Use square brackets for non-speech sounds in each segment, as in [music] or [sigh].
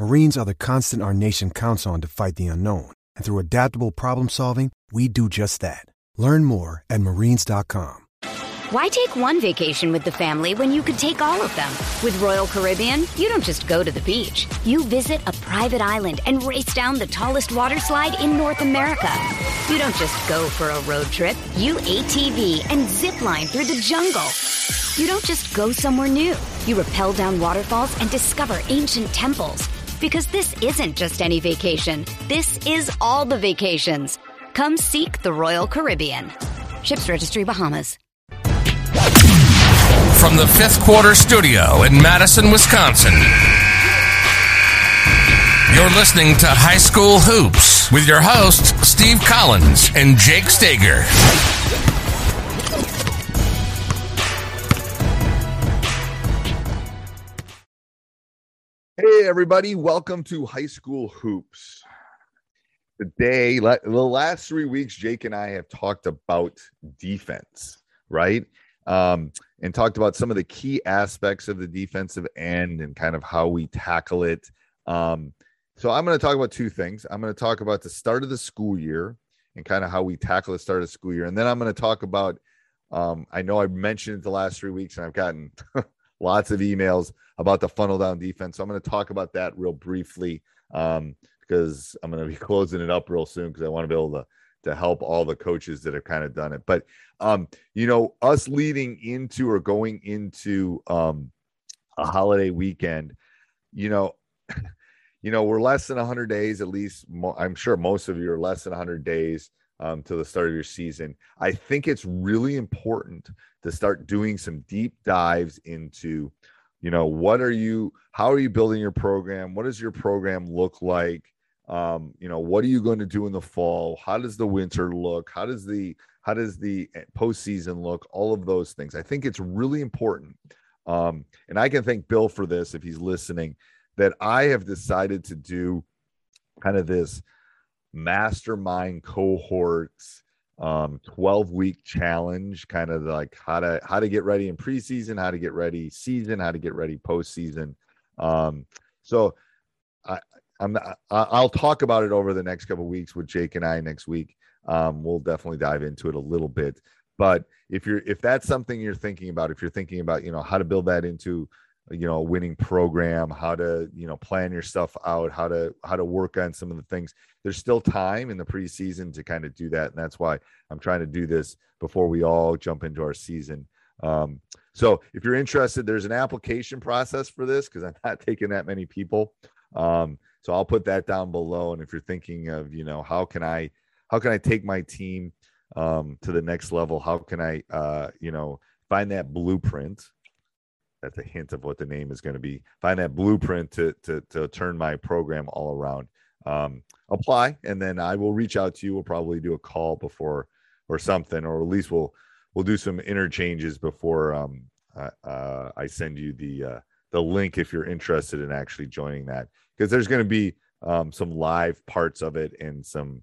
Marines are the constant our nation counts on to fight the unknown. And through adaptable problem solving, we do just that. Learn more at marines.com. Why take one vacation with the family when you could take all of them? With Royal Caribbean, you don't just go to the beach. You visit a private island and race down the tallest water slide in North America. You don't just go for a road trip. You ATV and zip line through the jungle. You don't just go somewhere new. You rappel down waterfalls and discover ancient temples. Because this isn't just any vacation. This is all the vacations. Come seek the Royal Caribbean. Ships Registry Bahamas. From the fifth quarter studio in Madison, Wisconsin. You're listening to High School Hoops with your hosts, Steve Collins and Jake Stager. Hey, everybody, welcome to High School Hoops. Today, the last three weeks, Jake and I have talked about defense, right? Um, and talked about some of the key aspects of the defensive end and kind of how we tackle it. Um, so, I'm going to talk about two things. I'm going to talk about the start of the school year and kind of how we tackle the start of the school year. And then I'm going to talk about, um, I know I mentioned it the last three weeks and I've gotten [laughs] lots of emails about the funnel down defense. So I'm going to talk about that real briefly um, because I'm going to be [laughs] closing it up real soon because I want to be able to to help all the coaches that have kind of done it. But um, you know, us leading into or going into um, a holiday weekend, you know, [laughs] you know, we're less than 100 days at least. Mo- I'm sure most of you are less than 100 days um, to the start of your season. I think it's really important to start doing some deep dives into, you know, what are you, how are you building your program? What does your program look like? Um, you know, what are you going to do in the fall? How does the winter look? How does the how does the eh, postseason look? All of those things. I think it's really important. Um, and I can thank Bill for this if he's listening, that I have decided to do kind of this mastermind cohorts um 12 week challenge kind of like how to how to get ready in preseason how to get ready season how to get ready postseason. Um so i i'm i'll talk about it over the next couple weeks with jake and i next week. Um we'll definitely dive into it a little bit. But if you're if that's something you're thinking about if you're thinking about you know how to build that into you know a winning program how to you know plan your stuff out how to how to work on some of the things. There's still time in the preseason to kind of do that and that's why i'm trying to do this before we all jump into our season. Um, so if you're interested there's an application process for this because i'm [laughs] not taking that many people. Um, so i'll put that down below and if you're thinking of you know how can i how can i take my team um, to the next level? How can i uh, you know find that blueprint that's a hint of what the name is going to be. Find that blueprint to to to turn my program all around. Um, apply, and then I will reach out to you. We'll probably do a call before or something, or at least we'll we'll do some interchanges before um, uh, I send you the uh, the link if you're interested in actually joining that because there's going to be um, some live parts of it and some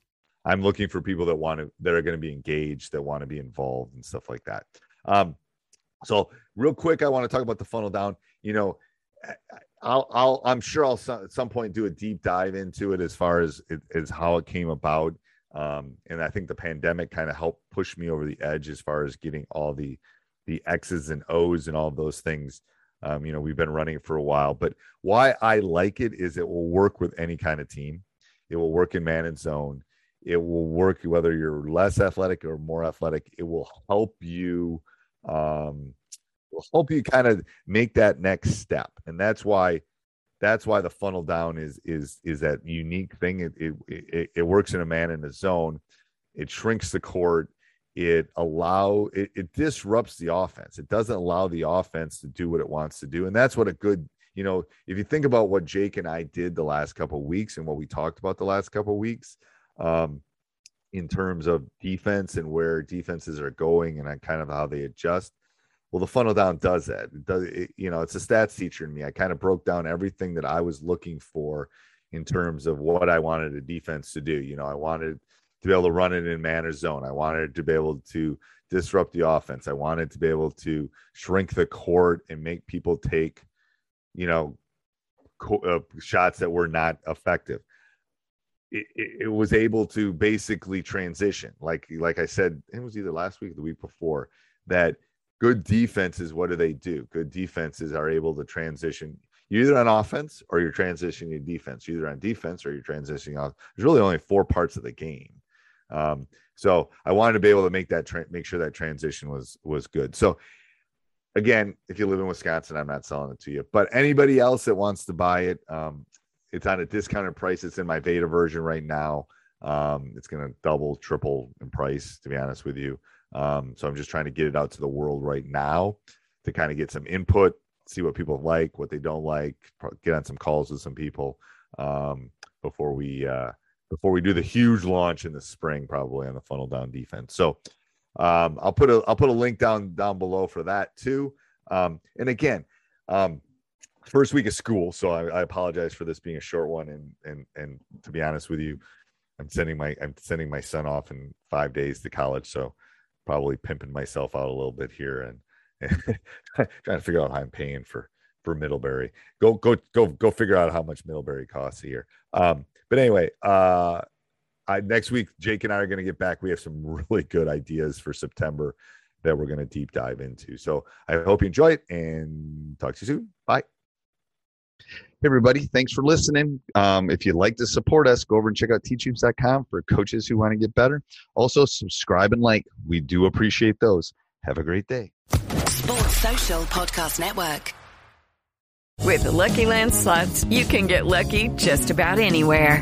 I'm looking for people that want to that are going to be engaged, that want to be involved and stuff like that. Um, so real quick, I want to talk about the funnel down. You know, I'll, I'll I'm sure I'll at some point do a deep dive into it as far as as how it came about. Um, and I think the pandemic kind of helped push me over the edge as far as getting all the the X's and O's and all of those things. Um, you know, we've been running for a while, but why I like it is it will work with any kind of team. It will work in man and zone. It will work whether you're less athletic or more athletic. It will help you um, will help you kind of make that next step, and that's why that's why the funnel down is is is that unique thing. It it it, it works in a man in a zone. It shrinks the court. It allow it, it disrupts the offense. It doesn't allow the offense to do what it wants to do, and that's what a good you know if you think about what Jake and I did the last couple weeks and what we talked about the last couple weeks. Um, in terms of defense and where defenses are going and kind of how they adjust. Well, the funnel down does that. It does it, you know, it's a stats teacher in me. I kind of broke down everything that I was looking for in terms of what I wanted a defense to do. You know, I wanted to be able to run it in man or zone. I wanted to be able to disrupt the offense. I wanted to be able to shrink the court and make people take, you know, co- uh, shots that were not effective it, it, was able to basically transition. Like like I said, it was either last week or the week before that good defenses, what do they do? Good defenses are able to transition. You're either on offense or you're transitioning to defense. You're either on defense or you're transitioning off. There's really only four parts of the game. Um, so I wanted to be able to make that tra- make sure that transition was was good. So again, if you live in Wisconsin, I'm not selling it to you. But anybody else that wants to buy it, um, it's on a discounted price. It's in my beta version right now. Um, it's going to double, triple in price, to be honest with you. Um, so I'm just trying to get it out to the world right now to kind of get some input, see what people like, what they don't like, get on some calls with some people um, before we uh, before we do the huge launch in the spring, probably on the funnel down defense. So um, I'll put a I'll put a link down down below for that too. Um, and again, um, first week of school, so I, I, apologize for this being a short one. And and and to be honest with you, I'm sending my I'm sending my son off in five days to college, so probably pimping myself out a little bit here and, and [laughs] trying to figure out how I'm paying for for Middlebury. Go go go go figure out how much Middlebury costs a year. Um, but anyway, uh, I, next week Jake and I are going to get back. We have some really good ideas for September that we're going to deep dive into. So I hope you enjoy it and talk to you soon. Bye. Hey everybody, thanks for listening. Um, if you'd like to support us, go over and check out teachhoops.com for coaches who want to get better. Also, subscribe and like. We do appreciate those. Have a great day. Sports Social Podcast Network. With the Lucky Land slots, you can get lucky just about anywhere.